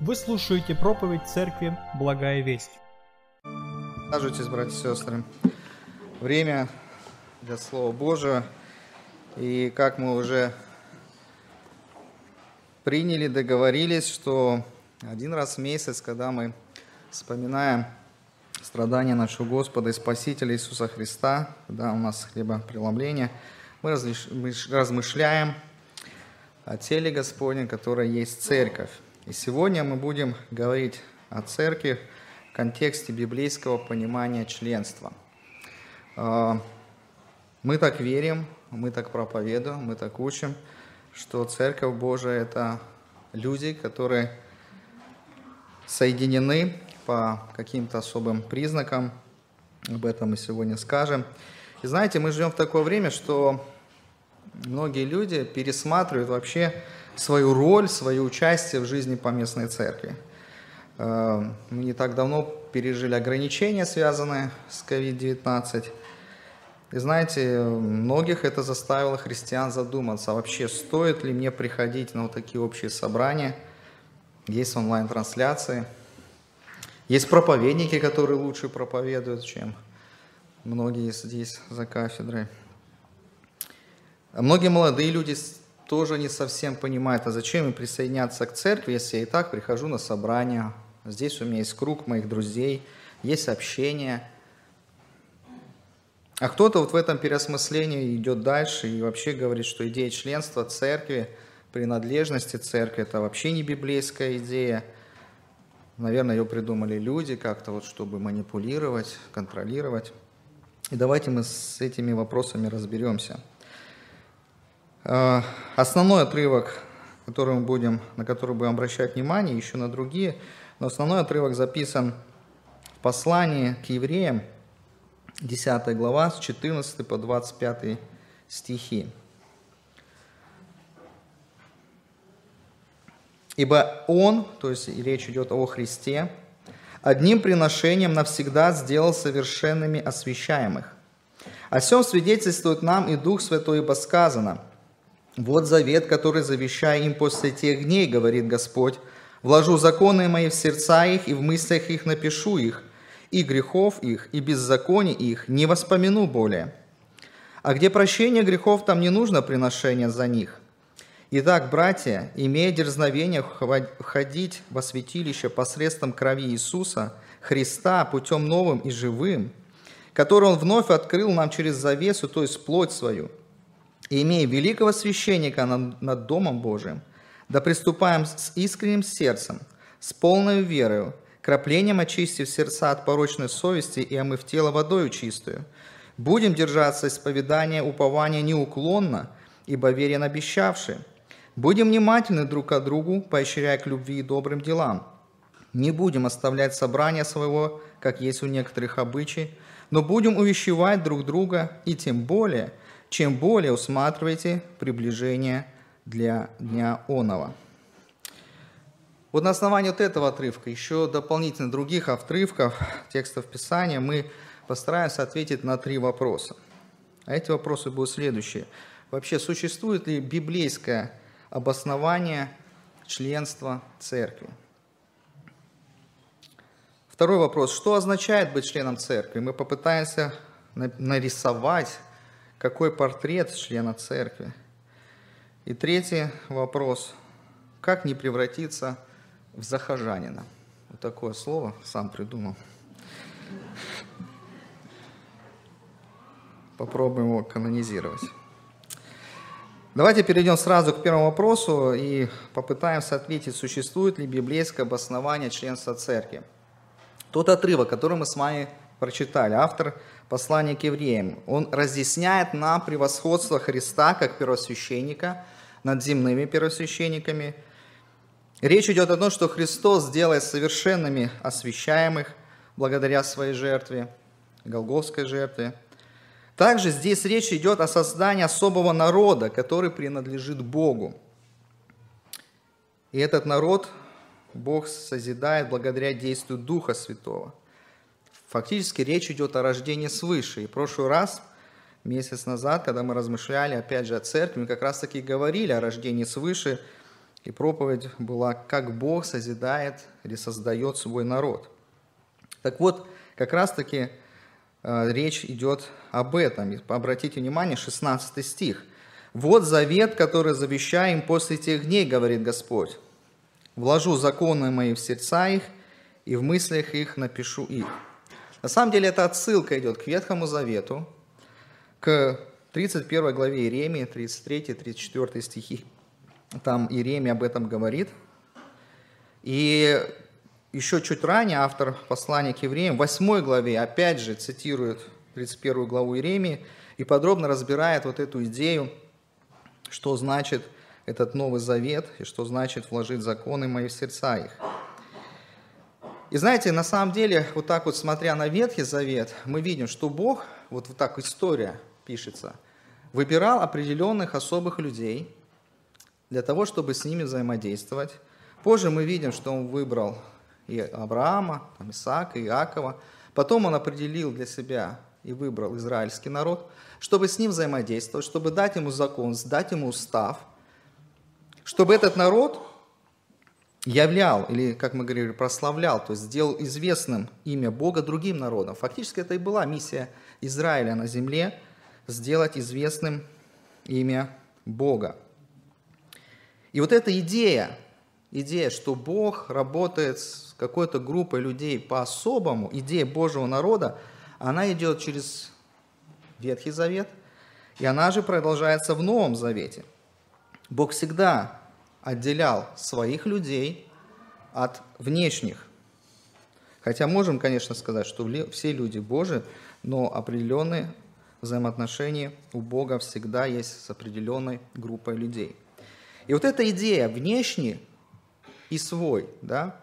Вы слушаете проповедь церкви «Благая весть». Саживайтесь, братья и сестры. Время для Слова Божьего. И как мы уже приняли, договорились, что один раз в месяц, когда мы вспоминаем страдания нашего Господа и Спасителя Иисуса Христа, когда у нас хлебопреломление, мы размышляем о теле Господне, которое есть церковь. И сегодня мы будем говорить о церкви в контексте библейского понимания членства. А, мы так верим, мы так проповедуем, мы так учим, что Церковь Божия – это люди, которые соединены по каким-то особым признакам. Об этом мы сегодня скажем. И знаете, мы живем в такое время, что многие люди пересматривают вообще свою роль, свое участие в жизни поместной церкви. Э, мы не так давно пережили ограничения, связанные с COVID-19. И знаете, многих это заставило христиан задуматься, а вообще стоит ли мне приходить на вот такие общие собрания. Есть онлайн-трансляции, есть проповедники, которые лучше проповедуют, чем многие здесь за кафедрой. А многие молодые люди тоже не совсем понимает, а зачем им присоединяться к церкви, если я и так прихожу на собрание, здесь у меня есть круг моих друзей, есть общение. А кто-то вот в этом переосмыслении идет дальше и вообще говорит, что идея членства церкви, принадлежности церкви – это вообще не библейская идея. Наверное, ее придумали люди как-то, вот, чтобы манипулировать, контролировать. И давайте мы с этими вопросами разберемся. Э, основной отрывок, который мы будем, на который будем обращать внимание, еще на другие, но основной отрывок записан в послании к евреям, 10 глава, с 14 по 25 стихи. Ибо Он, то есть речь идет о Христе, одним приношением навсегда сделал совершенными освящаемых. О всем свидетельствует нам и Дух Святой, ибо сказано – вот завет, который завещаю им после тех дней, говорит Господь. Вложу законы мои в сердца их, и в мыслях их напишу их, и грехов их, и беззаконий их не воспомяну более. А где прощение грехов, там не нужно приношения за них. Итак, братья, имея дерзновение входить во святилище посредством крови Иисуса, Христа, путем новым и живым, который Он вновь открыл нам через завесу, то есть плоть свою – и имея великого священника над, над Домом Божиим, да приступаем с искренним сердцем, с полной верою, краплением очистив сердца от порочной совести и омыв тело водою чистую. Будем держаться исповедания упования неуклонно, ибо верен обещавший. Будем внимательны друг к другу, поощряя к любви и добрым делам. Не будем оставлять собрания своего, как есть у некоторых обычай, но будем увещевать друг друга, и тем более – чем более усматриваете приближение для дня онова. Вот на основании вот этого отрывка, еще дополнительно других отрывков, текстов Писания, мы постараемся ответить на три вопроса. А эти вопросы будут следующие. Вообще, существует ли библейское обоснование членства церкви? Второй вопрос. Что означает быть членом церкви? Мы попытаемся нарисовать какой портрет члена церкви? И третий вопрос. Как не превратиться в захожанина? Вот такое слово сам придумал. Попробуем его канонизировать. Давайте перейдем сразу к первому вопросу и попытаемся ответить, существует ли библейское обоснование членства церкви. Тот отрывок, который мы с вами прочитали, автор послание к евреям. Он разъясняет нам превосходство Христа как первосвященника над земными первосвященниками. Речь идет о том, что Христос делает совершенными освящаемых благодаря своей жертве, Голговской жертве. Также здесь речь идет о создании особого народа, который принадлежит Богу. И этот народ Бог созидает благодаря действию Духа Святого – Фактически речь идет о рождении свыше. И в прошлый раз, месяц назад, когда мы размышляли опять же о церкви, мы как раз таки говорили о рождении свыше, И проповедь была, как Бог созидает или создает свой народ. Так вот, как раз-таки э, речь идет об этом. Обратите внимание, 16 стих. «Вот завет, который завещаем после тех дней, говорит Господь. Вложу законы мои в сердца их, и в мыслях их напишу их». На самом деле это отсылка идет к Ветхому Завету, к 31 главе Иеремии, 33-34 стихи. Там Иеремия об этом говорит. И еще чуть ранее автор послания к евреям в 8 главе опять же цитирует 31 главу Иеремии и подробно разбирает вот эту идею, что значит этот Новый Завет и что значит вложить законы мои в сердца их. И знаете, на самом деле, вот так вот смотря на Ветхий Завет, мы видим, что Бог, вот, вот так история пишется, выбирал определенных особых людей для того, чтобы с ними взаимодействовать. Позже мы видим, что Он выбрал и Авраама, там, Исаака, Иакова. Потом Он определил для себя и выбрал израильский народ, чтобы с ним взаимодействовать, чтобы дать ему закон, дать ему устав, чтобы этот народ являл, или, как мы говорили, прославлял, то есть сделал известным имя Бога другим народам. Фактически это и была миссия Израиля на земле, сделать известным имя Бога. И вот эта идея, идея, что Бог работает с какой-то группой людей по-особому, идея Божьего народа, она идет через Ветхий Завет, и она же продолжается в Новом Завете. Бог всегда отделял своих людей от внешних. Хотя можем, конечно, сказать, что все люди Божии, но определенные взаимоотношения у Бога всегда есть с определенной группой людей. И вот эта идея внешний и свой, да,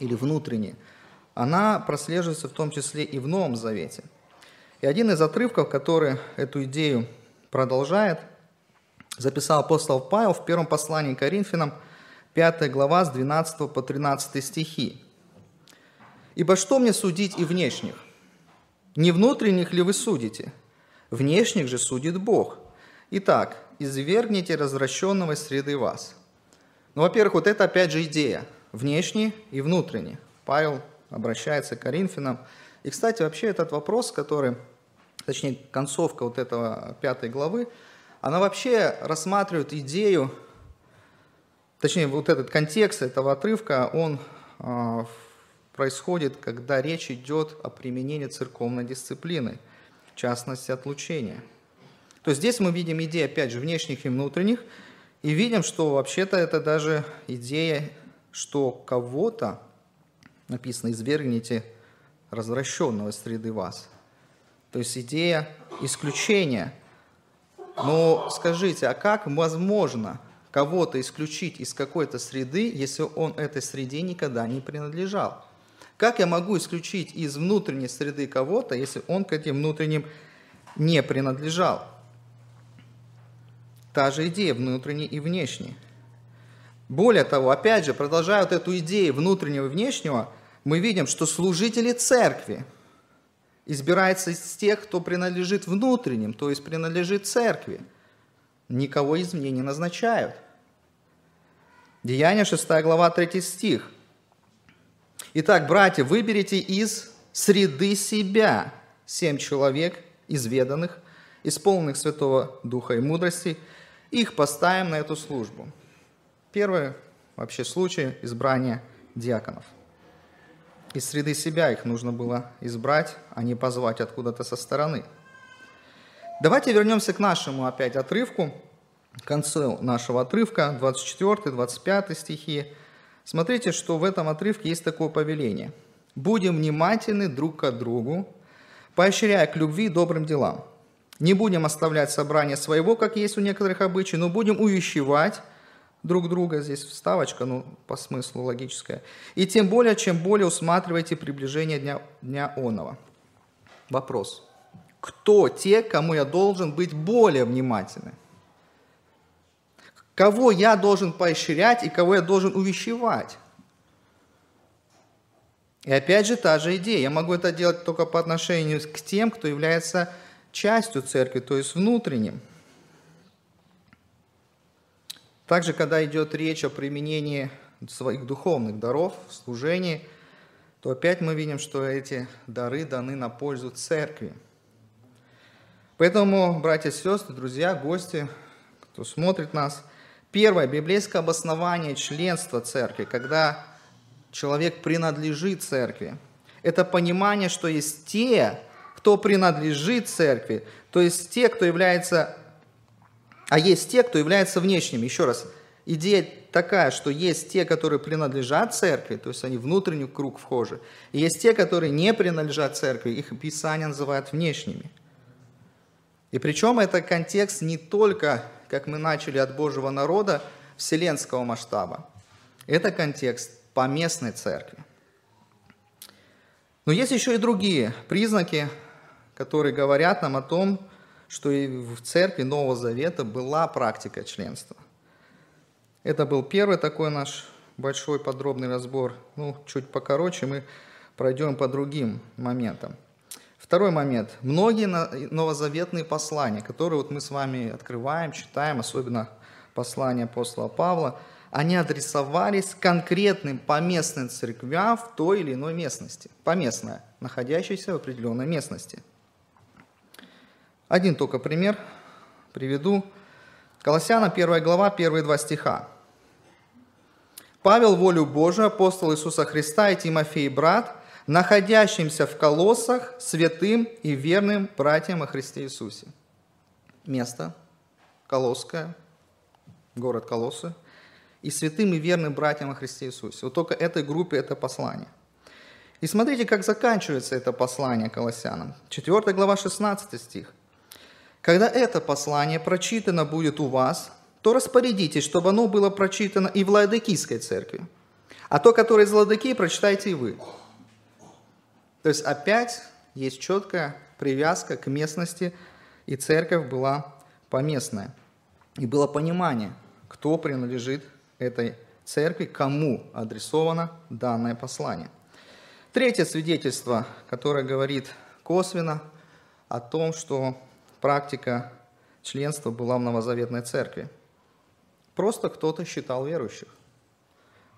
или внутренний, она прослеживается в том числе и в Новом Завете. И один из отрывков, который эту идею продолжает – записал апостол Павел в первом послании к Коринфянам, 5 глава с 12 по 13 стихи. «Ибо что мне судить и внешних? Не внутренних ли вы судите? Внешних же судит Бог. Итак, извергните развращенного среды вас». Ну, во-первых, вот это опять же идея. Внешний и внутренний. Павел обращается к Коринфянам. И, кстати, вообще этот вопрос, который, точнее, концовка вот этого пятой главы, она вообще рассматривает идею, точнее, вот этот контекст этого отрывка, он э, происходит, когда речь идет о применении церковной дисциплины, в частности, отлучения. То есть здесь мы видим идеи, опять же, внешних и внутренних, и видим, что вообще-то это даже идея, что кого-то, написано, извергните развращенного среды вас. То есть идея исключения – но скажите, а как возможно кого-то исключить из какой-то среды, если он этой среде никогда не принадлежал? Как я могу исключить из внутренней среды кого-то, если он к этим внутренним не принадлежал? Та же идея внутренней и внешней. Более того, опять же, продолжая вот эту идею внутреннего и внешнего, мы видим, что служители церкви – избирается из тех, кто принадлежит внутренним, то есть принадлежит церкви. Никого извне не назначают. Деяние 6 глава 3 стих. Итак, братья, выберите из среды себя семь человек, изведанных, исполненных Святого Духа и мудрости, их поставим на эту службу. Первый вообще случай избрания диаконов – из среды себя их нужно было избрать, а не позвать откуда-то со стороны. Давайте вернемся к нашему опять отрывку, к концу нашего отрывка, 24-25 стихи. Смотрите, что в этом отрывке есть такое повеление. «Будем внимательны друг к другу, поощряя к любви и добрым делам. Не будем оставлять собрание своего, как есть у некоторых обычаев, но будем увещевать друг друга, здесь вставочка, ну, по смыслу логическая. И тем более, чем более усматриваете приближение дня, дня оного. Вопрос. Кто те, кому я должен быть более внимательным? Кого я должен поощрять и кого я должен увещевать? И опять же та же идея. Я могу это делать только по отношению к тем, кто является частью церкви, то есть внутренним – Также, когда идет речь о применении своих духовных даров в служении, то опять мы видим, что эти дары даны на пользу церкви. Поэтому, братья и сестры, друзья, гости, кто смотрит нас, первое библейское обоснование членства церкви, когда человек принадлежит церкви, это понимание, что есть те, кто принадлежит церкви, то есть те, кто является, а есть те, кто является внешними. Еще раз, идея такая, что есть те, которые принадлежат церкви, то есть они внутренний круг вхожи, и есть те, которые не принадлежат церкви, их Писание называет внешними. И причем это контекст не только, как мы начали от Божьего народа, вселенского масштаба. Это контекст поместной церкви. Но есть еще и другие признаки, которые говорят нам о том, что и в церкви Нового Завета была практика членства. Это был первый такой наш большой подробный разбор. Ну, чуть покороче мы пройдем по другим моментам. Второй момент. Многие новозаветные послания, которые вот мы с вами открываем, читаем, особенно послание апостола Павла, они адресовались конкретным поместным церквям в той или иной местности. Поместная, находящаяся в определенной местности. Один только пример приведу. Колоссяна, 1 глава, первые два стиха. Павел, волю Божию, апостол Иисуса Христа и Тимофей, брат, находящимся в колоссах, святым и верным братьям во Христе Иисусе. Место Колосское, город Колоссы, и святым и верным братьям во Христе Иисусе. Вот только этой группе это послание. И смотрите, как заканчивается это послание Колоссянам. 4 глава, 16 стих. Когда это послание прочитано будет у вас, то распорядитесь, чтобы оно было прочитано и в Ладыкийской церкви. А то, которое из Ладыкии, прочитайте и вы. То есть опять есть четкая привязка к местности, и церковь была поместная. И было понимание, кто принадлежит этой церкви, кому адресовано данное послание. Третье свидетельство, которое говорит косвенно о том, что практика членства была в новозаветной церкви. Просто кто-то считал верующих.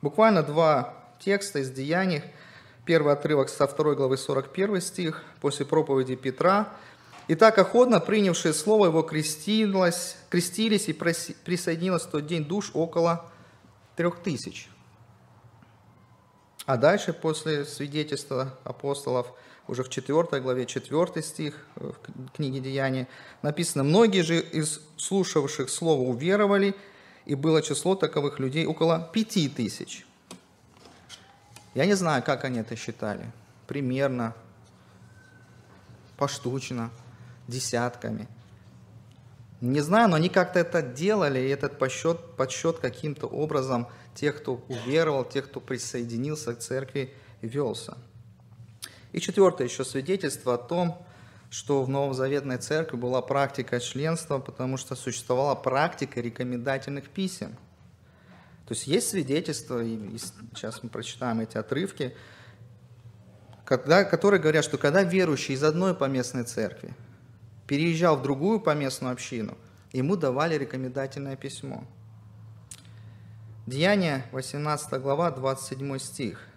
Буквально два текста из Деяний. Первый отрывок со 2 главы 41 стих, после проповеди Петра. «И так охотно принявшие слово его крестилось, крестились и присоединилось в тот день душ около трех тысяч». А дальше, после свидетельства апостолов, уже в 4 главе, 4 стих э, в книге Деяния, написано, «Многие же из слушавших слово уверовали, и было число таковых людей около пяти тысяч». Я не знаю, как они это считали. Примерно, поштучно, десятками. Не знаю, но они как-то это делали, и этот подсчет, подсчет каким-то образом тех, кто уверовал, тех, кто присоединился к церкви, велся. И четвертое еще свидетельство о том, что в Новозаветной церкви была практика членства, потому что существовала практика рекомендательных писем. То есть есть свидетельства, и сейчас мы прочитаем эти отрывки, когда, которые говорят, что когда верующий из одной поместной церкви переезжал в другую поместную общину, ему давали рекомендательное письмо. Деяние, 18 глава, 27 стих –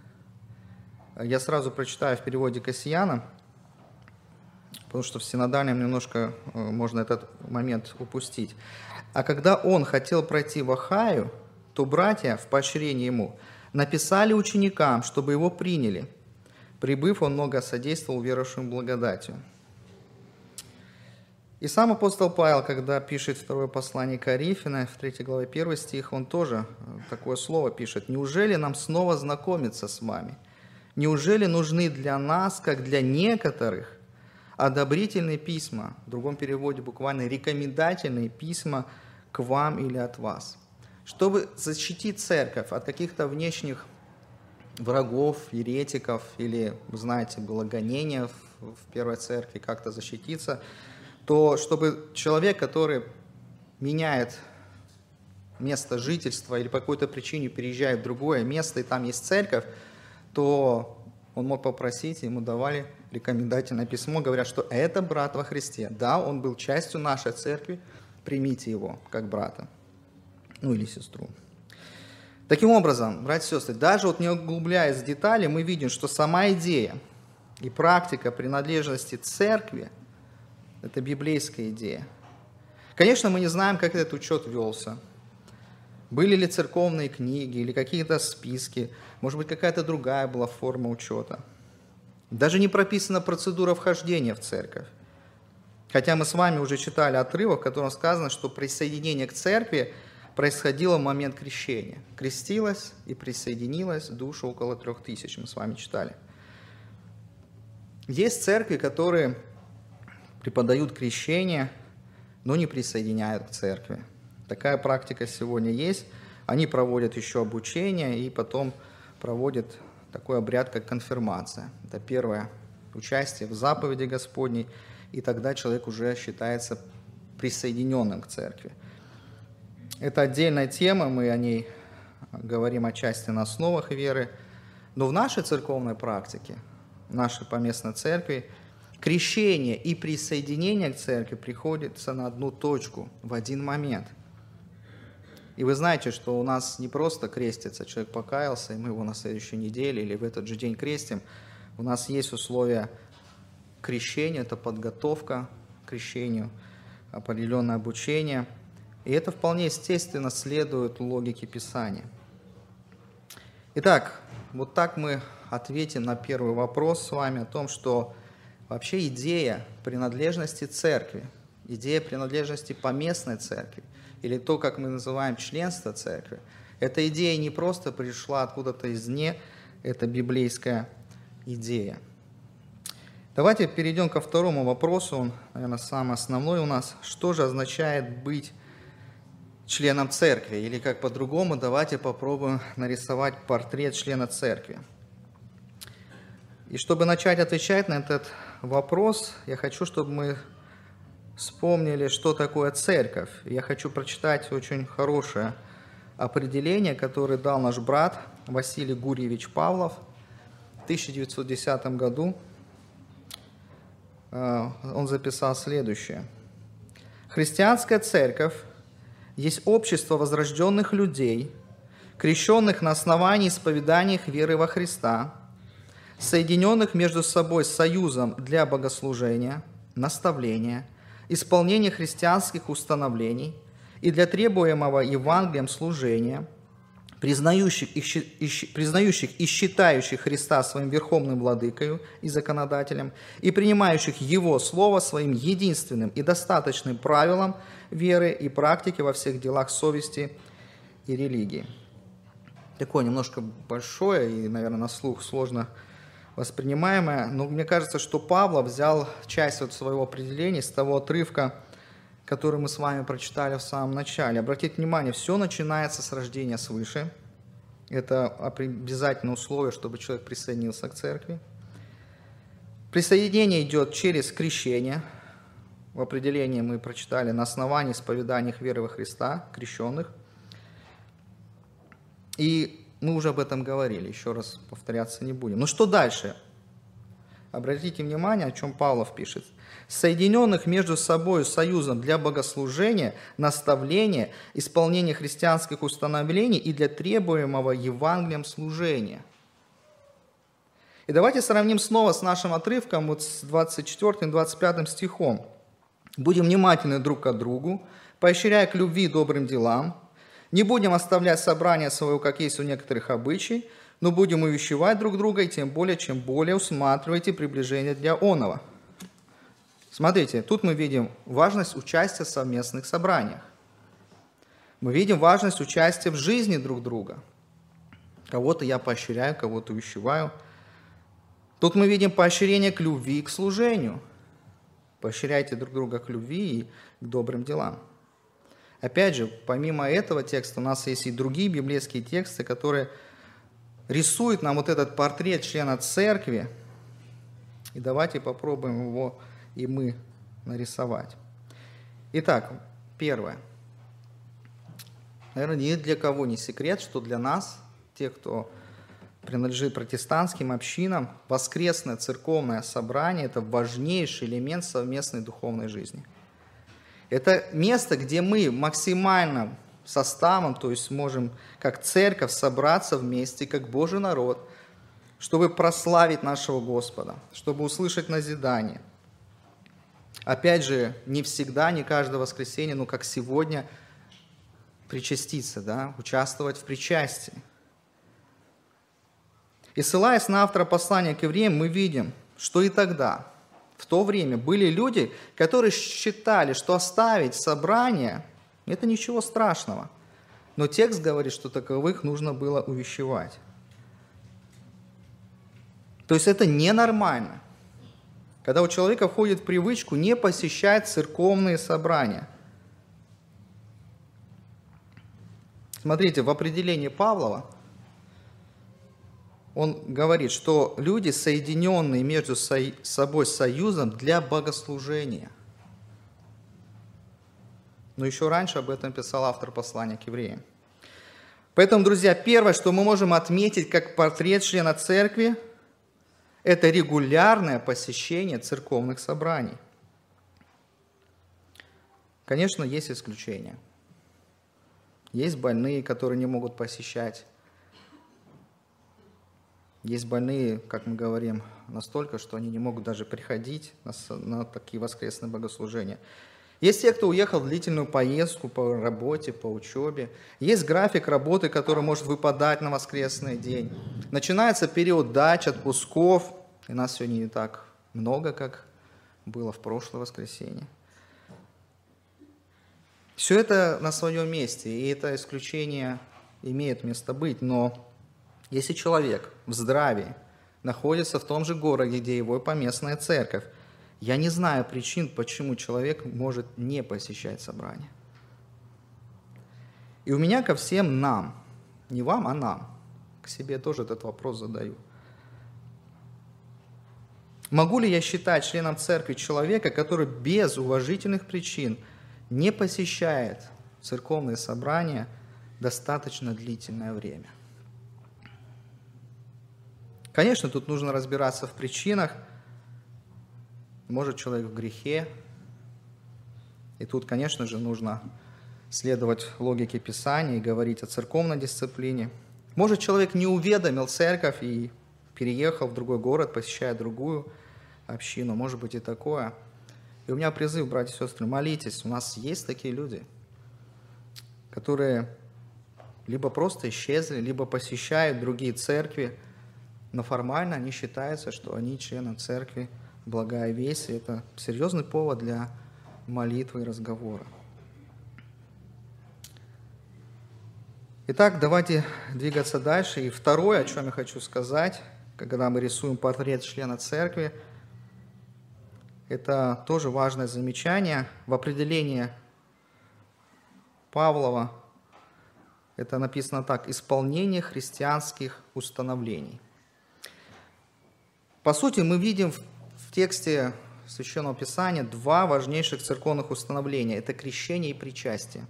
я сразу прочитаю в переводе Кассияна, потому что в синодальном немножко э, можно этот момент упустить. «А когда он хотел пройти в Ахаю, то братья в поощрении ему написали ученикам, чтобы его приняли. Прибыв, он много содействовал верующим благодатью». И сам апостол Павел, когда пишет второе послание Коринфяна, в 3 главе 1 стих, он тоже э, такое слово пишет. «Неужели нам снова знакомиться с вами?» Неужели нужны для нас, как для некоторых, одобрительные письма, в другом переводе буквально рекомендательные письма к вам или от вас, чтобы защитить церковь от каких-то внешних врагов, еретиков, или, вы знаете, было гонение в первой церкви, как-то защититься, то чтобы человек, который меняет место жительства или по какой-то причине переезжает в другое место, и там есть церковь, то он мог попросить, ему давали рекомендательное письмо, говоря, что это брат во Христе. Да, он был частью нашей церкви, примите его как брата. ну или сестру. Таким образом, братья и сестры, даже вот не углубляясь в детали, мы видим, что сама идея и практика принадлежности церкви – это библейская идея. Конечно, мы не знаем, как этот учет велся. Были ли церковные книги или какие-то списки, может быть, какая-то другая была форма учета. Даже не прописана процедура вхождения в церковь. Хотя мы с вами уже читали отрывок, в котором сказано, что присоединение к церкви – происходило в момент крещения. Крестилась и присоединилась душа около трех тысяч, мы с вами читали. Есть церкви, которые преподают крещение, но не присоединяют к церкви. Такая практика сегодня есть. Они проводят еще обучение и потом проводят такой обряд, как конфирмация. Это первое участие в заповеди Господней, и тогда человек уже считается присоединенным к церкви. Это отдельная тема, мы о ней говорим отчасти на основах веры. Но в нашей церковной практике, в нашей поместной церкви, крещение и присоединение к церкви приходится на одну точку в один момент. И вы знаете, что у нас не просто крестится, человек покаялся, и мы его на следующей неделе или в этот же день крестим. У нас есть условия крещения, это подготовка к крещению, определенное обучение – и это вполне естественно следует логике Писания. Итак, вот так мы ответим на первый вопрос с вами о том, что вообще идея принадлежности церкви, идея принадлежности поместной церкви, или то, как мы называем членство церкви, эта идея не просто пришла откуда-то извне, это библейская идея. Давайте перейдем ко второму вопросу, он, наверное, самый основной у нас. Что же означает быть членом церкви, или как по-другому, давайте попробуем нарисовать портрет члена церкви. И чтобы начать отвечать на этот вопрос, я хочу, чтобы мы вспомнили, что такое церковь. Я хочу прочитать очень хорошее определение, которое дал наш брат Василий Гурьевич Павлов в 1910 году. Э, он записал следующее. Христианская церковь есть общество возрожденных людей, крещенных на основании исповедания веры во Христа, соединенных между собой союзом для богослужения, наставления, исполнения христианских установлений и для требуемого Евангелием служения – признающих, и, признающих и считающих Христа своим верховным владыкою и законодателем, и принимающих Его Слово своим единственным и достаточным правилом веры и практики во всех делах совести и религии. Такое немножко большое и, наверное, на слух сложно воспринимаемое, но мне кажется, что Павлов взял часть от своего определения с того отрывка, который мы с вами прочитали в самом начале. Обратите внимание, все начинается с рождения свыше. Это обязательное условие, чтобы человек присоединился к церкви. Присоединение идет через крещение. В определении мы прочитали на основании исповедания веры во Христа, крещенных. И мы уже об этом говорили, еще раз повторяться не будем. Но что дальше? Обратите внимание, о чем Павлов пишет соединенных между собой союзом для богослужения, наставления, исполнения христианских установлений и для требуемого Евангелием служения. И давайте сравним снова с нашим отрывком, вот с 24-25 стихом. «Будем внимательны друг к другу, поощряя к любви и добрым делам, не будем оставлять собрание свое, как есть у некоторых обычай, но будем увещевать друг друга, и тем более, чем более усматривайте приближение для оного». Смотрите, тут мы видим важность участия в совместных собраниях. Мы видим важность участия в жизни друг друга. Кого-то я поощряю, кого-то увещеваю. Тут мы видим поощрение к любви и к служению. Поощряйте друг друга к любви и к добрым делам. Опять же, помимо этого текста у нас есть и другие библейские тексты, которые рисуют нам вот этот портрет члена церкви. И давайте попробуем его и мы нарисовать. Итак, первое. Наверное, ни для кого не секрет, что для нас, тех, кто принадлежит протестантским общинам, воскресное церковное собрание – это важнейший элемент совместной духовной жизни. Это место, где мы максимально составом, то есть можем как церковь собраться вместе, как Божий народ, чтобы прославить нашего Господа, чтобы услышать назидание. Опять же, не всегда, не каждое воскресенье, но как сегодня, причаститься, да, участвовать в причастии. И ссылаясь на автора послания к евреям, мы видим, что и тогда, в то время, были люди, которые считали, что оставить собрание – это ничего страшного. Но текст говорит, что таковых нужно было увещевать. То есть это ненормально, когда у человека входит в привычку не посещать церковные собрания. Смотрите, в определении Павлова он говорит, что люди, соединенные между собой союзом для богослужения. Но еще раньше об этом писал автор послания к евреям. Поэтому, друзья, первое, что мы можем отметить как портрет члена церкви, это регулярное посещение церковных собраний. Конечно, есть исключения. Есть больные, которые не могут посещать. Есть больные, как мы говорим, настолько, что они не могут даже приходить на, на такие воскресные богослужения. Есть те, кто уехал в длительную поездку по работе, по учебе. Есть график работы, который может выпадать на воскресный день. Начинается период дач, отпусков, и нас сегодня не так много, как было в прошлое воскресенье. Все это на своем месте, и это исключение имеет место быть, но если человек в здравии находится в том же городе, где его поместная церковь, я не знаю причин, почему человек может не посещать собрание. И у меня ко всем нам, не вам, а нам, к себе тоже этот вопрос задаю. Могу ли я считать членом церкви человека, который без уважительных причин не посещает церковные собрания достаточно длительное время? Конечно, тут нужно разбираться в причинах – может человек в грехе. И тут, конечно же, нужно следовать логике Писания и говорить о церковной дисциплине. Может, человек не уведомил церковь и переехал в другой город, посещая другую общину, может быть и такое. И у меня призыв, братья и сестры, молитесь. У нас есть такие люди, которые либо просто исчезли, либо посещают другие церкви, но формально они считаются, что они члены церкви благая весть, и это серьезный повод для молитвы и разговора. Итак, давайте двигаться дальше. И второе, о чем я хочу сказать, когда мы рисуем портрет члена церкви, это тоже важное замечание. В определении Павлова это написано так, исполнение христианских установлений. По сути, мы видим тексте Священного Писания два важнейших церковных установления – это крещение и причастие.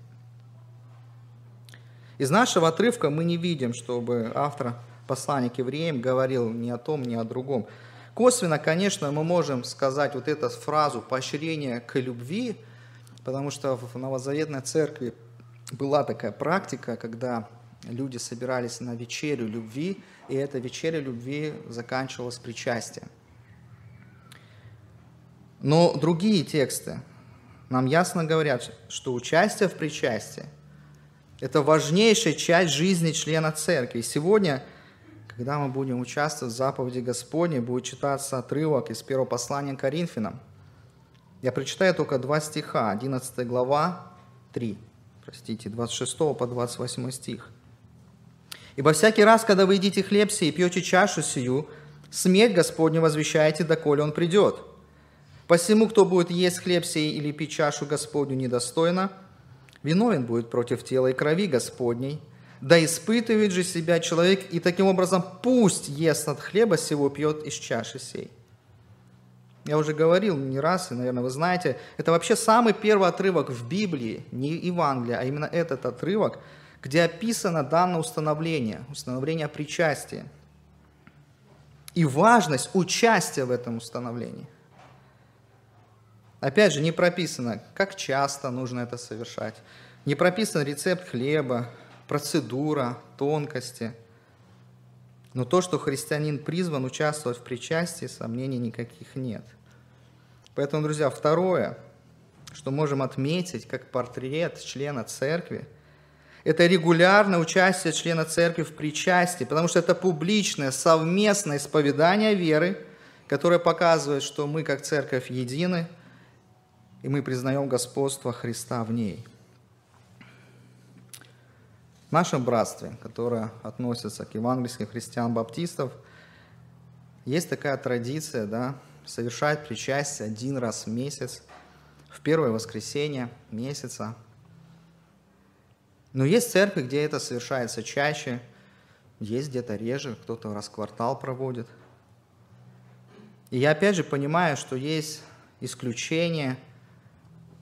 Из нашего отрывка мы не видим, чтобы автор послания к евреям говорил ни о том, ни о другом. Косвенно, конечно, мы можем сказать вот эту фразу «поощрение к любви», потому что в Новозаветной церкви была такая практика, когда люди собирались на вечерю любви, и эта вечеря любви заканчивалась причастием. Но другие тексты нам ясно говорят, что участие в причастии – это важнейшая часть жизни члена церкви. И сегодня, когда мы будем участвовать в заповеди Господней, будет читаться отрывок из первого послания к Коринфянам. Я прочитаю только два стиха, 11 глава, 3, простите, 26 по 28 стих. «Ибо всякий раз, когда вы едите хлеб сей и пьете чашу сию, смерть Господню возвещаете, доколе Он придет. Посему, кто будет есть хлеб сей или пить чашу Господню недостойно, виновен будет против тела и крови Господней. Да испытывает же себя человек, и таким образом пусть ест от хлеба сего, пьет из чаши сей. Я уже говорил не раз, и, наверное, вы знаете, это вообще самый первый отрывок в Библии, не Евангелия, а именно этот отрывок, где описано данное установление, установление причастия и важность участия в этом установлении. Опять же, не прописано, как часто нужно это совершать. Не прописан рецепт хлеба, процедура, тонкости. Но то, что христианин призван участвовать в причастии, сомнений никаких нет. Поэтому, друзья, второе, что можем отметить как портрет члена церкви, это регулярное участие члена церкви в причастии, потому что это публичное совместное исповедание веры, которое показывает, что мы как церковь едины, и мы признаем господство Христа в ней – в нашем братстве, которое относится к евангельским христиан-баптистов, есть такая традиция, да, совершать причастие один раз в месяц, в первое воскресенье месяца. Но есть церкви, где это совершается чаще, есть где-то реже, кто-то раз в квартал проводит. И я опять же понимаю, что есть исключения,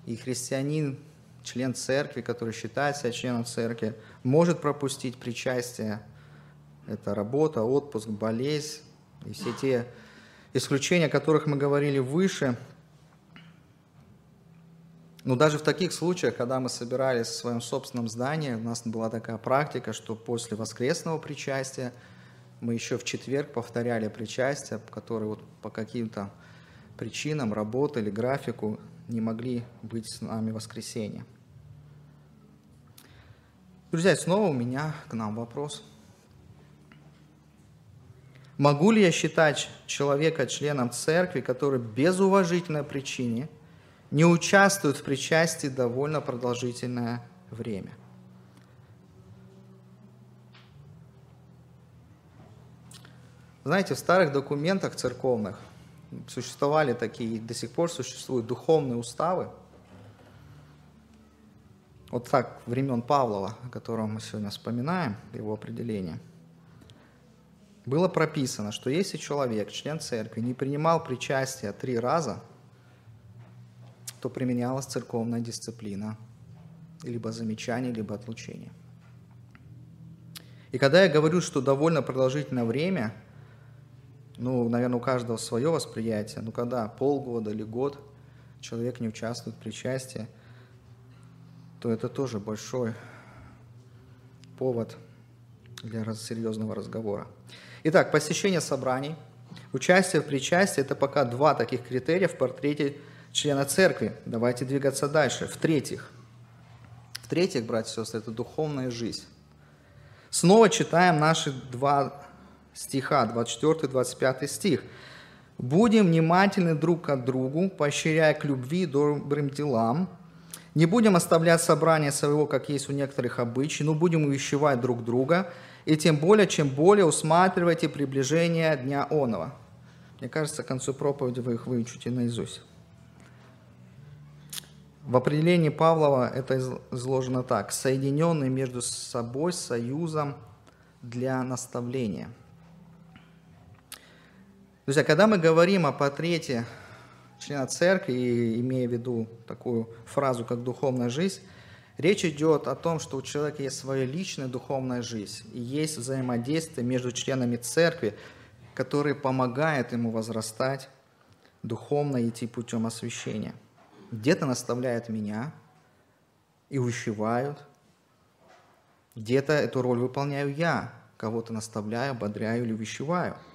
и христианин член церкви, который считает себя членом церкви, может пропустить причастие. Это работа, отпуск, болезнь и все те исключения, о которых мы говорили выше. Но даже в таких случаях, когда мы собирались в своем собственном здании, у нас была такая практика, что после воскресного причастия мы еще в четверг повторяли причастие, которые вот по каким-то причинам, работы или графику не могли быть с нами в воскресенье. Друзья, снова у меня к нам вопрос. Могу ли я считать человека членом церкви, который без уважительной причины не участвует в причастии довольно продолжительное время? Знаете, в старых документах церковных существовали такие, до сих пор существуют духовные уставы – вот так, времен Павлова, о котором мы сегодня вспоминаем, его определение, было прописано, что если человек, член церкви, не принимал причастие три раза, то применялась церковная дисциплина, либо замечание, либо отлучение. И когда я говорю, что довольно продолжительное время, ну, наверное, у каждого свое восприятие, но когда полгода или год человек не участвует в причастии – то это тоже большой повод для серьезного разговора. Итак, посещение собраний, участие в причастии – это пока два таких критерия в портрете члена церкви. Давайте двигаться дальше. В-третьих, в-третьих, братья и сестры, это духовная жизнь. Снова читаем наши два стиха, 24-25 стих. «Будем внимательны друг к другу, поощряя к любви и добрым делам, не будем оставлять собрание своего, как есть у некоторых обычай, но будем увещевать друг друга, и тем более, чем более усматривайте приближение Дня Онова. Мне кажется, к концу проповеди вы их выучите наизусть. В определении Павлова это изложено так. Соединенный между собой союзом для наставления. Друзья, когда мы говорим о портрете члена церкви, имея в виду такую фразу, как духовная жизнь, речь идет о том, что у человека есть своя личная духовная жизнь, и есть взаимодействие между членами церкви, которые помогают ему возрастать духовно идти путем освящения. Где-то наставляют меня и увещевают, где-то эту роль выполняю я, кого-то наставляю, ободряю или увещеваю –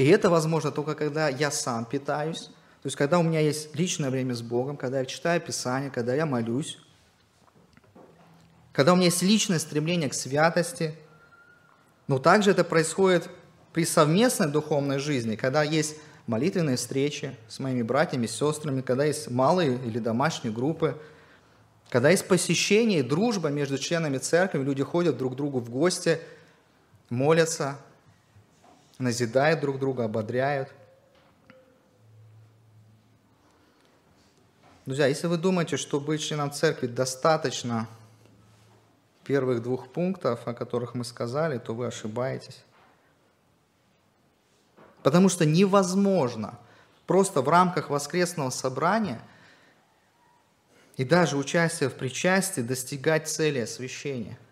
и это возможно только когда я сам питаюсь, то есть когда у меня есть личное время с Богом, когда я читаю Писание, когда я молюсь, когда у меня есть личное стремление к святости. Но также это происходит при совместной духовной жизни, когда есть молитвенные встречи с моими братьями, сестрами, когда есть малые или домашние группы, когда есть посещение и дружба между членами церкви, люди ходят друг к другу в гости, молятся, назидают друг друга, ободряют. Друзья, если вы думаете, что быть членом церкви достаточно первых двух пунктов, о которых мы сказали, то вы ошибаетесь. Потому что невозможно просто в рамках воскресного собрания и даже участия в причастии достигать цели освящения –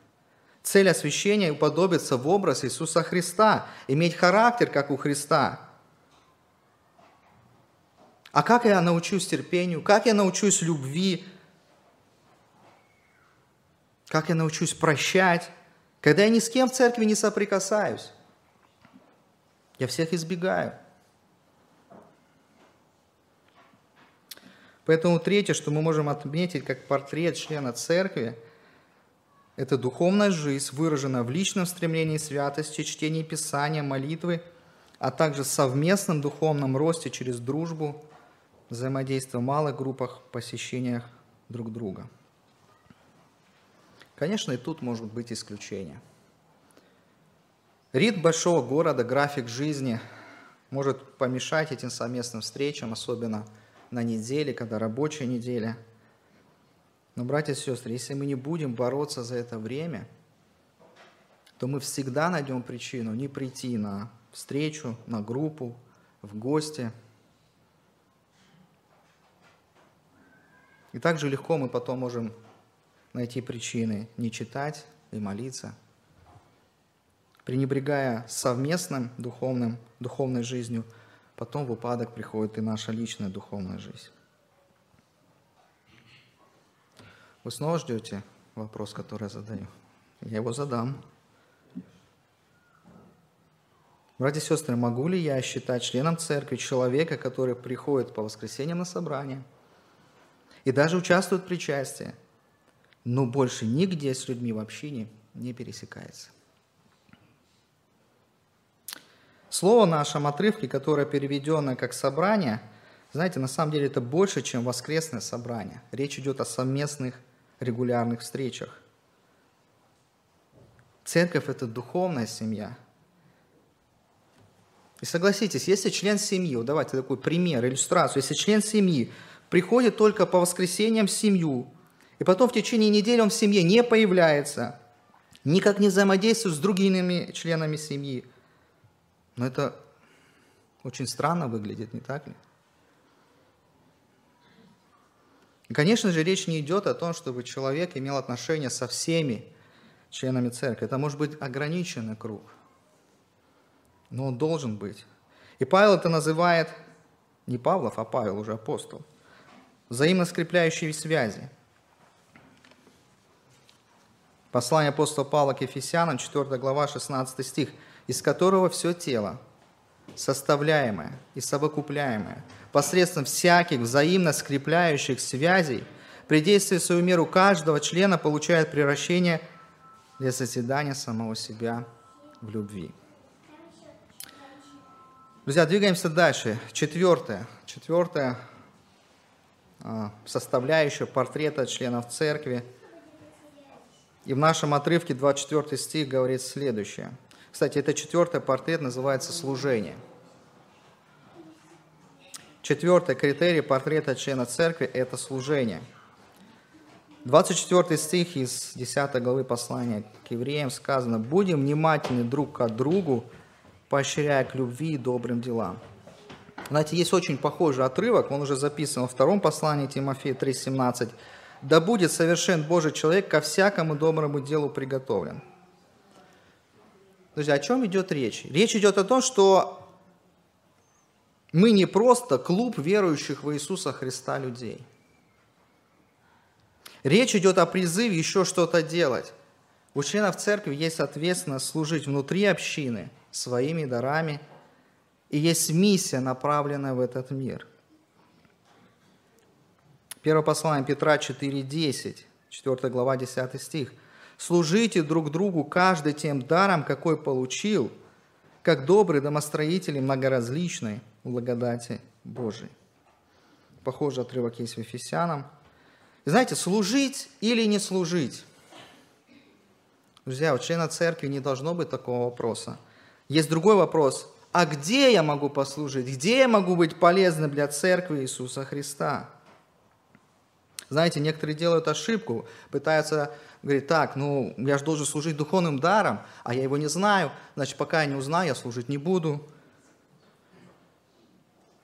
Цель освящения – уподобиться в образ Иисуса Христа, иметь характер, как у Христа. А как я научусь терпению? Как я научусь любви? Как я научусь прощать, когда я ни с кем в церкви не соприкасаюсь? Я всех избегаю. Поэтому третье, что мы можем отметить как портрет члена церкви, это духовная жизнь, выраженная в личном стремлении святости, чтении Писания, молитвы, а также совместном духовном росте через дружбу, взаимодействие в малых группах, посещениях друг друга. Конечно, и тут может быть исключение. Ритм большого города, график жизни может помешать этим совместным встречам, особенно на неделе, когда рабочая неделя. Но, братья и сестры, если мы не будем бороться за это время, то мы всегда найдем причину не прийти на встречу, на группу, в гости. И также легко мы потом можем найти причины не читать и молиться, пренебрегая совместным духовным, духовной жизнью – потом в упадок приходит и наша личная духовная жизнь. Вы снова ждете вопрос, который я задаю? Я его задам. Братья и сестры, могу ли я считать членом церкви человека, который приходит по воскресеньям на собрание и даже участвует в причастии, но больше нигде с людьми в общине не пересекается? Слово в нашем отрывке, которое переведено как «собрание», знаете, на самом деле это больше, чем воскресное собрание. Речь идет о совместных регулярных встречах. Церковь – это духовная семья. И согласитесь, если член семьи, вот давайте такой пример, иллюстрацию, если член семьи приходит только по воскресеньям в семью, и потом в течение недели он в семье не появляется, никак не взаимодействует с другими членами семьи – но это очень странно выглядит, не так ли? И, конечно же, речь не идет о том, чтобы человек имел отношения со всеми членами церкви. Это может быть ограниченный круг, но он должен быть. И Павел это называет, не Павлов, а Павел уже апостол, взаимно скрепляющие связи. Послание апостола Павла к Ефесянам, 4 глава, 16 стих – из которого все тело, составляемое и совокупляемое, посредством всяких взаимно скрепляющих связей, при действии в свою меру каждого члена получает превращение для созидания самого себя в любви. Друзья, двигаемся дальше. Четвертое. Четвертое а, составляющая портрета членов церкви. И в нашем отрывке 24 стих говорит следующее – кстати, это четвертый портрет называется «Служение». Четвертый критерий портрета члена церкви – это служение. 24 стих из 10 главы послания к евреям сказано «Будем внимательны друг к другу, поощряя к любви и добрым делам». Знаете, есть очень похожий отрывок, он уже записан во втором послании Тимофея 3,17. «Да будет совершен Божий человек, ко всякому доброму делу приготовлен». Друзья, о чем идет речь? Речь идет о том, что мы не просто клуб верующих в Иисуса Христа людей. Речь идет о призыве еще что-то делать. У членов церкви есть ответственность служить внутри общины своими дарами, и есть миссия, направленная в этот мир. Первое послание Петра 4.10, 4 глава, 10 стих – Служите друг другу каждый тем даром, какой получил, как добрые домостроители многоразличной благодати Божией. Похожий отрывок есть в Ефесянам. И знаете, служить или не служить? Друзья, у члена церкви не должно быть такого вопроса. Есть другой вопрос. А где я могу послужить? Где я могу быть полезным для церкви Иисуса Христа? Знаете, некоторые делают ошибку, пытаются говорить, так, ну, я же должен служить духовным даром, а я его не знаю, значит, пока я не узнаю, я служить не буду.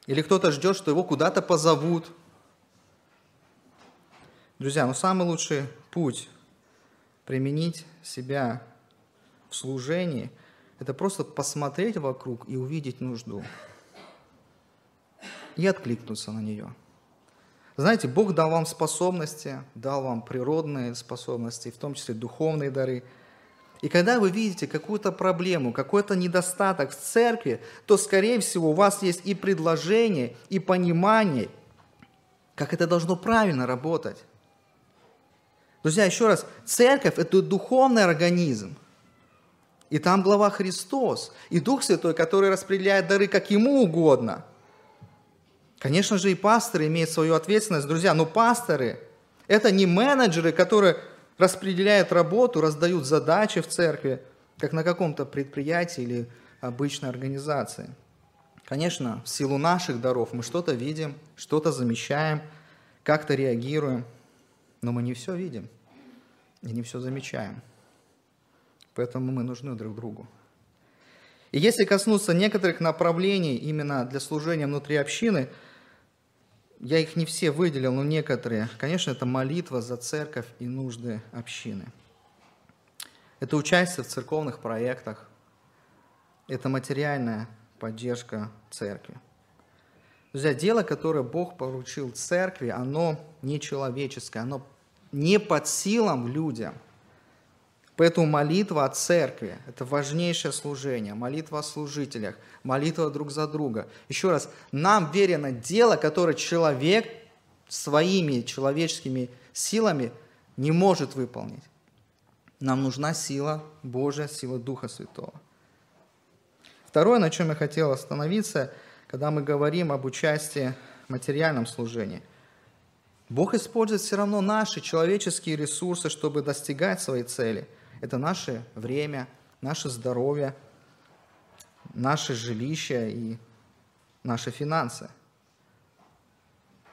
Или кто-то ждет, что его куда-то позовут. Друзья, ну самый лучший путь применить себя в служении – это просто посмотреть вокруг и увидеть нужду. И откликнуться на нее – Знаете, Бог дал вам способности, дал вам природные способности, в том числе духовные дары. И когда вы видите какую-то проблему, какой-то недостаток в церкви, то, скорее всего, у вас есть и предложение, и понимание, как это должно правильно работать. Друзья, еще раз, церковь – это духовный организм. И там глава Христос, и Дух Святой, который распределяет дары как ему угодно – Конечно же, и пасторы имеют свою ответственность, друзья, но пасторы – это не менеджеры, которые распределяют работу, раздают задачи в церкви, как на каком-то предприятии или обычной организации. Конечно, в силу наших даров мы что-то видим, что-то замечаем, как-то реагируем, но мы не все видим и не все замечаем. Поэтому мы нужны друг другу. И если коснуться некоторых направлений именно для служения внутри общины – я их не все выделил, но некоторые. Конечно, это молитва за церковь и нужды общины. Это участие в церковных проектах. Это материальная поддержка церкви. Друзья, дело, которое Бог поручил церкви, оно не человеческое, оно не под силам людям – Поэтому молитва о церкви – это важнейшее служение, молитва о служителях, молитва друг за друга. Еще раз, нам верено дело, которое человек своими человеческими силами не может выполнить. Нам нужна сила Божья, сила Духа Святого. Второе, на чем я хотел остановиться, когда мы говорим об участии в материальном служении. Бог использует все равно наши человеческие ресурсы, чтобы достигать своей цели – это наше время, наше здоровье, наше жилище и наши финансы.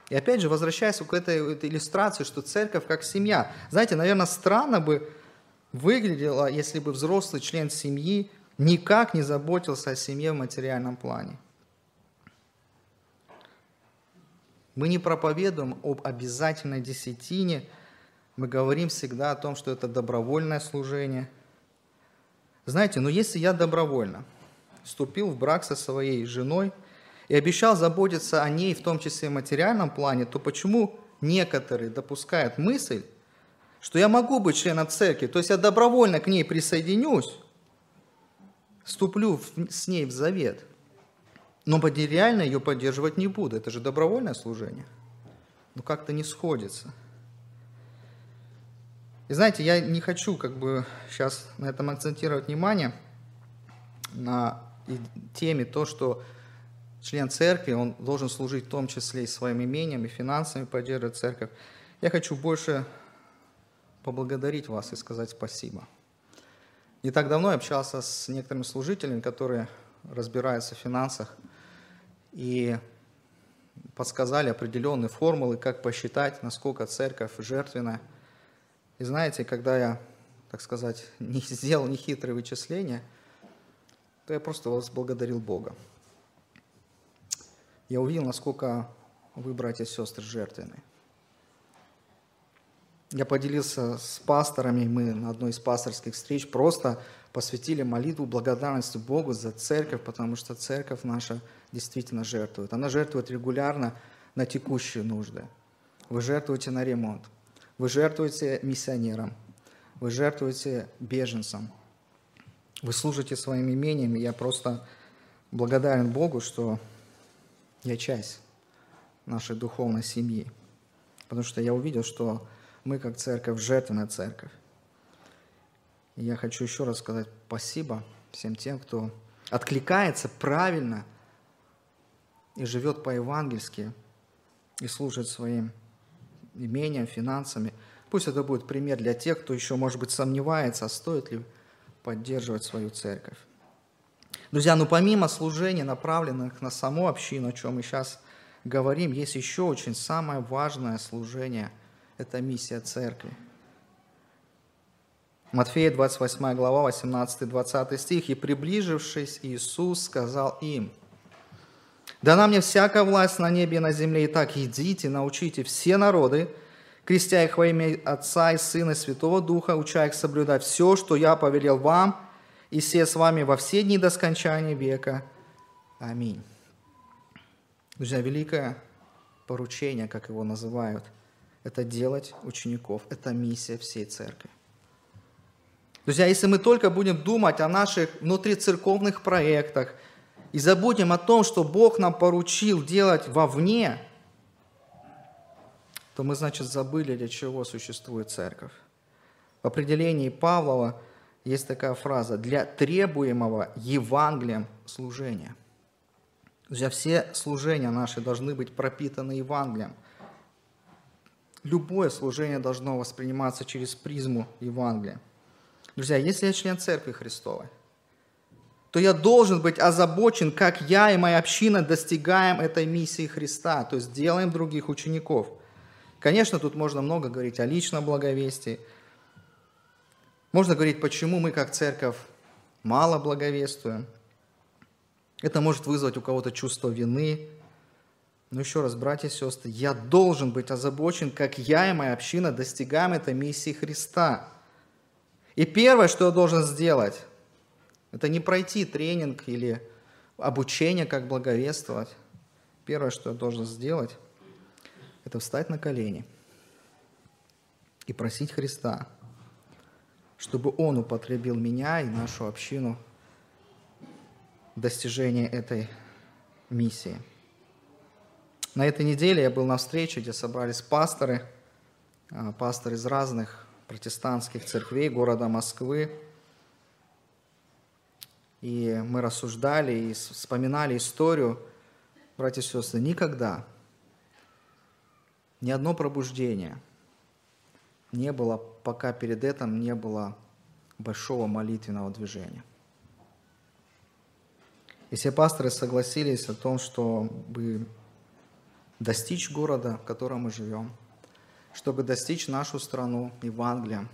И опять же, возвращаясь к этой, этой иллюстрации, что церковь как семья. Знаете, наверное, странно бы выглядело, если бы взрослый член семьи никак не заботился о семье в материальном плане. Мы не проповедуем об обязательной десятине – мы говорим всегда о том, что это добровольное служение. Знаете, но если я добровольно вступил в брак со своей женой и обещал заботиться о ней, в том числе в материальном плане, то почему некоторые допускают мысль, что я могу быть членом церкви, то есть я добровольно к ней присоединюсь, вступлю с ней в завет, но материально ее поддерживать не буду. Это же добровольное служение. Но как-то не сходится. И знаете, я не хочу как бы сейчас на этом акцентировать внимание, на теме то, что член церкви, он должен служить в том числе и своим имением, и финансами поддерживать церковь. Я хочу больше поблагодарить вас и сказать спасибо. Не так давно я общался с некоторыми служителями, которые разбираются в финансах, и подсказали определенные формулы, как посчитать, насколько церковь жертвенная – и знаете, когда я, так сказать, не сделал нехитрые вычисления, то я просто вас благодарил Бога. Я увидел, насколько вы, братья и сестры, жертвенны. Я поделился с пасторами, мы на одной из пасторских встреч просто посвятили молитву благодарности Богу за церковь, потому что церковь наша действительно жертвует. Она жертвует регулярно на текущие нужды. Вы жертвуете на ремонт, вы жертвуете миссионерам, вы жертвуете беженцам, вы служите своим имением, я просто благодарен Богу, что я часть нашей духовной семьи, потому что я увидел, что мы как церковь, жертвенная церковь. И я хочу еще раз сказать спасибо всем тем, кто откликается правильно и живет по-евангельски и служит своим имением, финансами. Пусть это будет пример для тех, кто еще, может быть, сомневается, а стоит ли поддерживать свою церковь. Друзья, ну помимо служений, направленных на саму общину, о чем мы сейчас говорим, есть еще очень самое важное служение – это миссия церкви. Матфея 28 глава, 18-20 стих. «И приближившись, Иисус сказал им, Дана мне всякая власть на небе и на земле. Итак, идите, научите все народы, крестя их во имя Отца и Сына и Святого Духа, уча их соблюдать все, что я повелел вам, и все с вами во все дни до скончания века. Аминь. Друзья, великое поручение, как его называют, это делать учеников. Это миссия всей церкви. Друзья, если мы только будем думать о наших внутрицерковных проектах и забудем о том, что Бог нам поручил делать вовне, то мы, значит, забыли, для чего существует церковь. В определении Павлова есть такая фраза «для требуемого Евангелием служения». Друзья, все служения наши должны быть пропитаны Евангелием. Любое служение должно восприниматься через призму Евангелия. Друзья, если я член Церкви Христовой, то я должен быть озабочен, как я и моя община достигаем этой миссии Христа, то есть делаем других учеников. Конечно, тут можно много говорить о личном благовестии, можно говорить, почему мы как церковь мало благовествуем. Это может вызвать у кого-то чувство вины. Но еще раз, братья и сестры, я должен быть озабочен, как я и моя община достигаем этой миссии Христа. И первое, что я должен сделать, это не пройти тренинг или обучение, как благовествовать. Первое, что я должен сделать, это встать на колени и просить Христа – чтобы Он употребил меня и нашу общину в достижении этой миссии. На этой неделе я был на встрече, где собрались пасторы, а, пасторы из разных протестантских церквей города Москвы. И мы рассуждали и вспоминали историю, братья и сестры, никогда ни одно пробуждение – не было, пока перед этим не было большого молитвенного движения. И все пасторы согласились о том, чтобы достичь города, в котором мы живем, чтобы достичь нашу страну, Евангелия,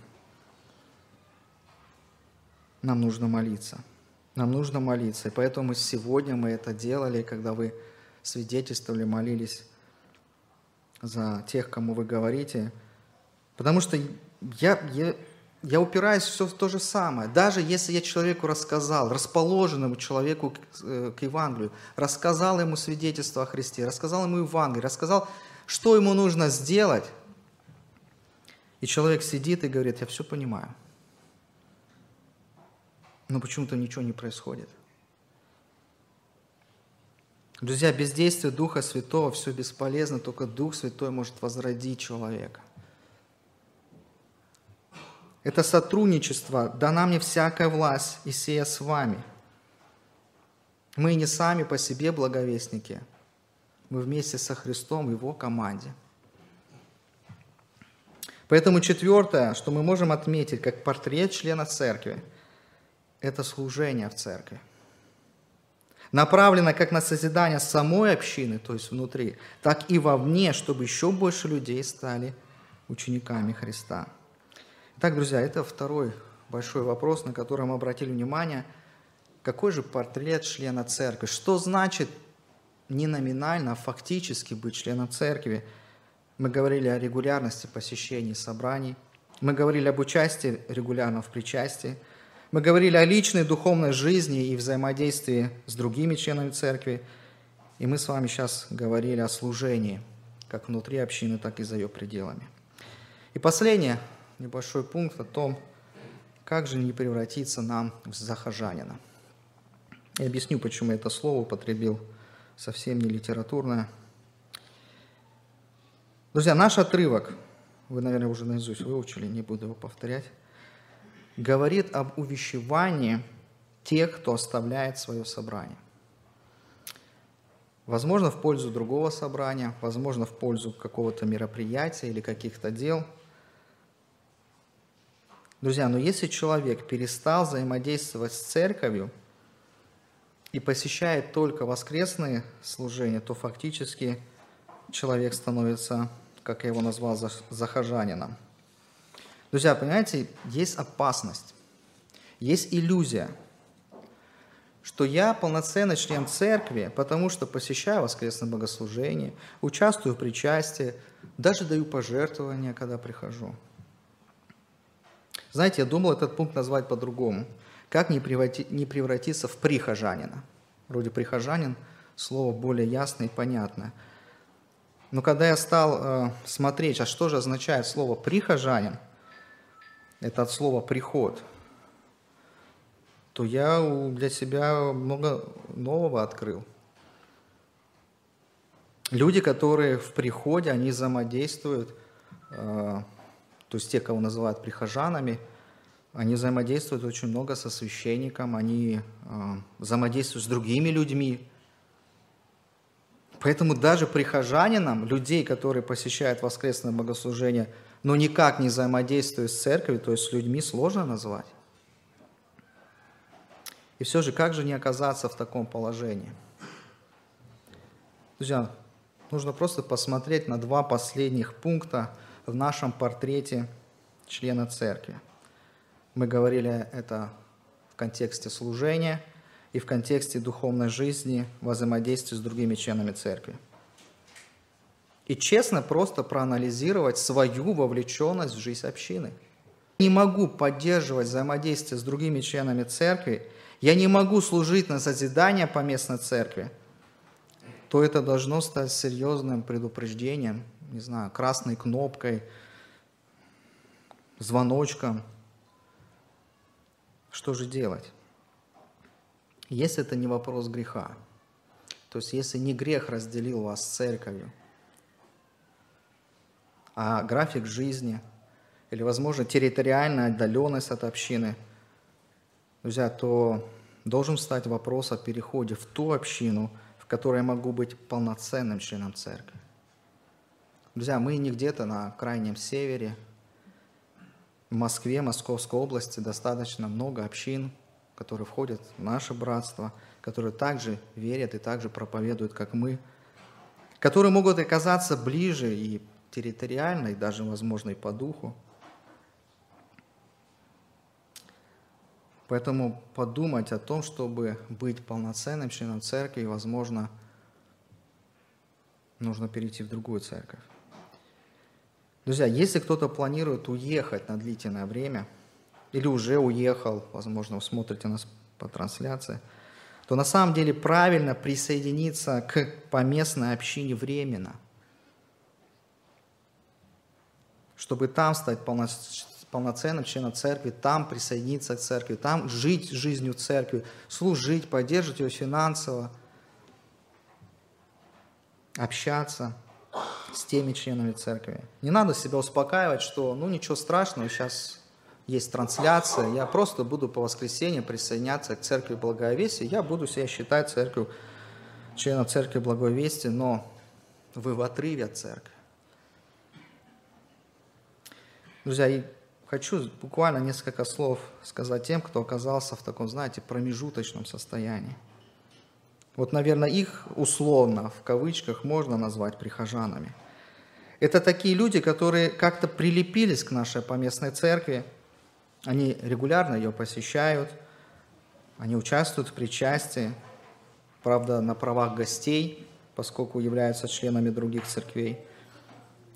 нам нужно молиться. Нам нужно молиться. И поэтому сегодня мы это делали, когда вы свидетельствовали, молились за тех, кому вы говорите – Потому что я, я, я упираюсь все в то же самое. Даже если я человеку рассказал, расположенному человеку к, э, к Евангелию, рассказал ему свидетельство о Христе, рассказал ему Евангелие, рассказал, что ему нужно сделать, и человек сидит и говорит, я все понимаю, но почему-то ничего не происходит. Друзья, без действия Духа Святого все бесполезно, только Дух Святой может возродить человека. Это сотрудничество, дана мне всякая власть, и сея с вами. Мы не сами по себе благовестники, мы вместе со Христом Его команде. Поэтому четвертое, что мы можем отметить как портрет члена церкви, это служение в церкви. Направлено как на созидание самой общины, то есть внутри, так и вовне, чтобы еще больше людей стали учениками Христа. Итак, друзья, это второй большой вопрос, на который мы обратили внимание. Какой же портрет члена церкви? Что значит не номинально, а фактически быть членом церкви? Мы говорили о регулярности посещений собраний. Мы говорили об участии регулярно в причастии. Мы говорили о личной духовной жизни и взаимодействии с другими членами церкви. И мы с вами сейчас говорили о служении, как внутри общины, так и за ее пределами. И последнее, небольшой пункт о том, как же не превратиться нам в захожанина. Я объясню, почему это слово употребил, совсем не литературное. Друзья, наш отрывок, вы, наверное, уже наизусть выучили, не буду его повторять, говорит об увещевании тех, кто оставляет свое собрание. Возможно, в пользу другого собрания, возможно, в пользу какого-то мероприятия или каких-то дел – Друзья, но если человек перестал взаимодействовать с церковью и посещает только воскресные служения, то фактически человек становится, как я его назвал, захожанином. Друзья, понимаете, есть опасность, есть иллюзия, что я полноценный член церкви, потому что посещаю воскресное богослужение, участвую в причастии, даже даю пожертвования, когда прихожу – знаете, я думал этот пункт назвать по-другому. Как не, преврати, не превратиться в прихожанина? Вроде прихожанин – слово более ясное и понятное. Но когда я стал э, смотреть, а что же означает слово «прихожанин», это от слова «приход», то я для себя много нового открыл. Люди, которые в приходе, они взаимодействуют, э, то есть те, кого называют прихожанами, они взаимодействуют очень много со священником, они э, взаимодействуют с другими людьми, Поэтому даже прихожанинам, людей, которые посещают воскресное богослужение, но никак не взаимодействуют с церковью, то есть с людьми, сложно назвать. И все же, как же не оказаться в таком положении? Друзья, нужно просто посмотреть на два последних пункта в нашем портрете члена церкви. Мы говорили это в контексте служения – и в контексте духовной жизни, взаимодействия с другими членами церкви. И честно просто проанализировать свою вовлеченность в жизнь общины. Не могу поддерживать взаимодействие с другими членами церкви, я не могу служить на созидание по местной церкви, то это должно стать серьезным предупреждением, не знаю, красной кнопкой, звоночком. Что же делать? если это не вопрос греха. То есть если не грех разделил вас с церковью, а график жизни или, возможно, территориальная отдаленность от общины, друзья, то должен стать вопрос о переходе в ту общину, в которой я могу быть полноценным членом церкви. Друзья, мы не где-то на крайнем севере, в Москве, Московской области достаточно много общин, которые входят в наше братство, которые также верят и также проповедуют, как мы, которые могут оказаться ближе и территориально, и даже, возможно, и по духу. Поэтому подумать о том, чтобы быть полноценным членом церкви, возможно, нужно перейти в другую церковь. Друзья, если кто-то планирует уехать на длительное время – или уже уехал, возможно, вы смотрите нас по трансляции, то на самом деле правильно присоединиться к поместной общине временно, чтобы там стать полноценным членом церкви, там присоединиться к церкви, там жить жизнью церкви, служить, поддерживать ее финансово, общаться с теми членами церкви. Не надо себя успокаивать, что ну ничего страшного, сейчас есть трансляция, я просто буду по воскресеньям присоединяться к церкви Благовестия, я буду себя считать церковью, членом церкви Благовестия, но вы в отрыве от церкви. Друзья, хочу буквально несколько слов сказать тем, кто оказался в таком, знаете, промежуточном состоянии. Вот, наверное, их условно, в кавычках, можно назвать прихожанами. Это такие люди, которые как-то прилепились к нашей поместной церкви, они регулярно ее посещают, они участвуют в причастии, правда, на правах гостей, поскольку являются членами других церквей.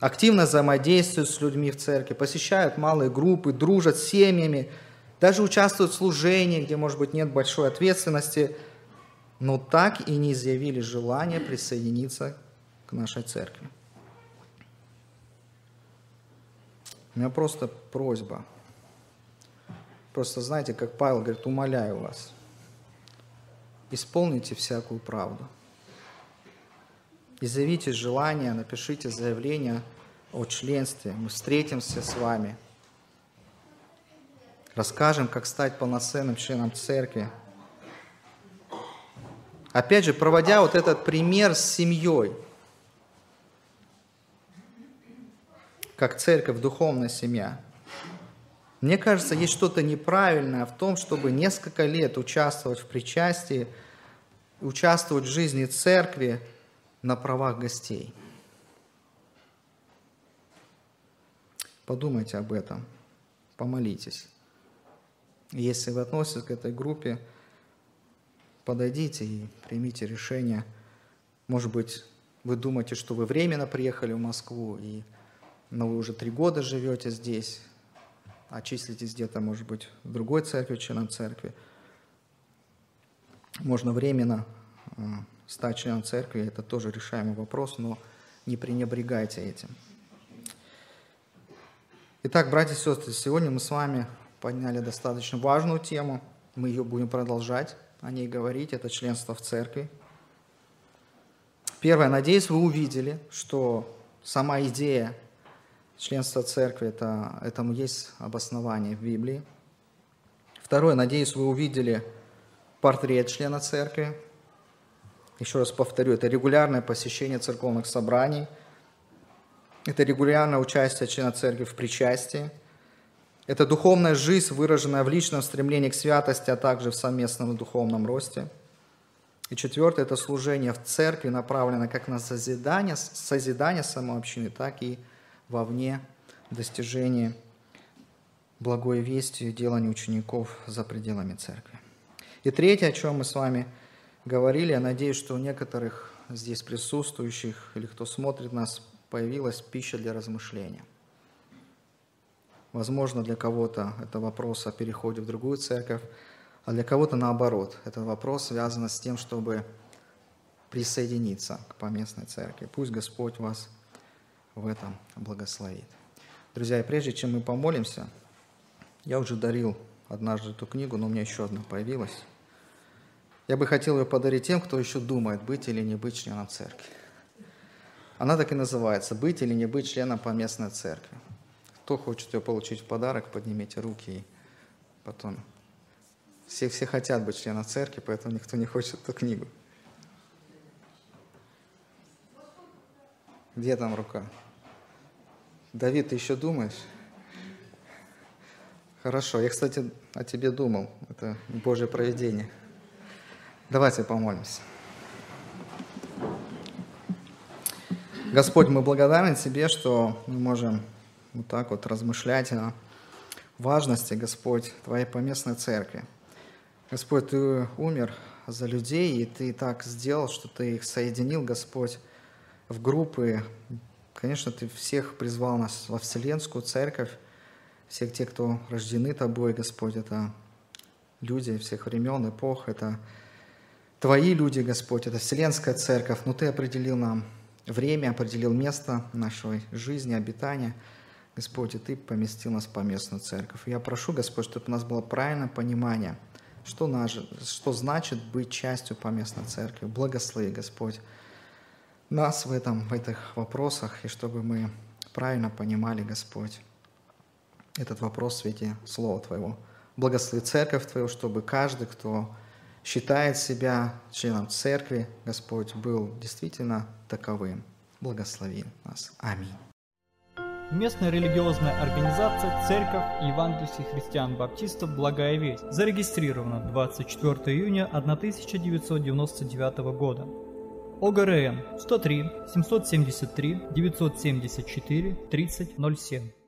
Активно взаимодействуют с людьми в церкви, посещают малые группы, дружат с семьями, даже участвуют в служении, где, может быть, нет большой ответственности, но так и не изъявили желания присоединиться к нашей церкви. У меня просто просьба – Просто знаете, как Павел говорит, умоляю вас, исполните всякую правду. Изъявите желание, напишите заявление о членстве. Мы встретимся с вами. Расскажем, как стать полноценным членом церкви. Опять же, проводя вот этот пример с семьей, как церковь, духовная семья – мне кажется, есть что-то неправильное в том, чтобы несколько лет участвовать в причастии, участвовать в жизни церкви на правах гостей. Подумайте об этом, помолитесь. Если вы относитесь к этой группе, подойдите и примите решение. Может быть, вы думаете, что вы временно приехали в Москву, и, но вы уже три года живете здесь, а где-то, может быть, в другой церкви, членом церкви. Можно временно э, стать членом церкви, это тоже решаемый вопрос, но не пренебрегайте этим. Итак, братья и сестры, сегодня мы с вами подняли достаточно важную тему. Мы ее будем продолжать о ней говорить. Это членство в церкви. Первое, надеюсь, вы увидели, что сама идея членства церкви, это, этому есть обоснование в Библии. Второе, надеюсь, вы увидели портрет члена церкви. Еще раз повторю, это регулярное посещение церковных собраний, это регулярное участие члена церкви в причастии, это духовная жизнь, выраженная в личном стремлении к святости, а также в совместном духовном росте. И четвертое – это служение в церкви, направленное как на созидание, созидание самой общины, так и вовне достижение благой вести и делание учеников за пределами церкви. И третье, о чем мы с вами говорили, я надеюсь, что у некоторых здесь присутствующих или кто смотрит нас, появилась пища для размышления. Возможно, для кого-то это вопрос о переходе в другую церковь, а для кого-то наоборот. Этот вопрос связан с тем, чтобы присоединиться к поместной церкви. Пусть Господь вас в этом благословит. Друзья, и прежде чем мы помолимся, я уже дарил однажды эту книгу, но у меня еще одна появилась. Я бы хотел ее подарить тем, кто еще думает, быть или не быть членом церкви. Она так и называется «Быть или не быть членом поместной церкви». Кто хочет ее получить в подарок, поднимите руки и потом. Все, все хотят быть членом церкви, поэтому никто не хочет эту книгу. Где там рука? Давид, ты еще думаешь? Хорошо, я, кстати, о тебе думал. Это Божье проведение. Давайте помолимся. Господь, мы благодарны Тебе, что мы можем вот так вот размышлять о важности, Господь, Твоей поместной церкви. Господь, Ты умер за людей, и Ты так сделал, что Ты их соединил, Господь, в группы. Конечно, Ты всех призвал нас во Вселенскую Церковь, всех тех, кто рождены Тобой, Господь, это люди всех времен, эпох, это Твои люди, Господь, это Вселенская Церковь, но Ты определил нам время, определил место нашей жизни, обитания. Господь, и Ты поместил нас в поместную церковь. Я прошу, Господь, чтобы у нас было правильное понимание, что, наш, что значит быть частью поместной церкви. Благослови, Господь, нас в, этом, в этих вопросах, и чтобы мы правильно понимали, Господь, этот вопрос в свете Слова Твоего. Благослови церковь Твою, чтобы каждый, кто считает себя членом церкви, Господь был действительно таковым. Благослови нас. Аминь. Местная религиозная организация Церковь Евангелия христиан-баптистов «Благая весть» зарегистрирована 24 июня 1999 года. ОГРН 103 773 974 3007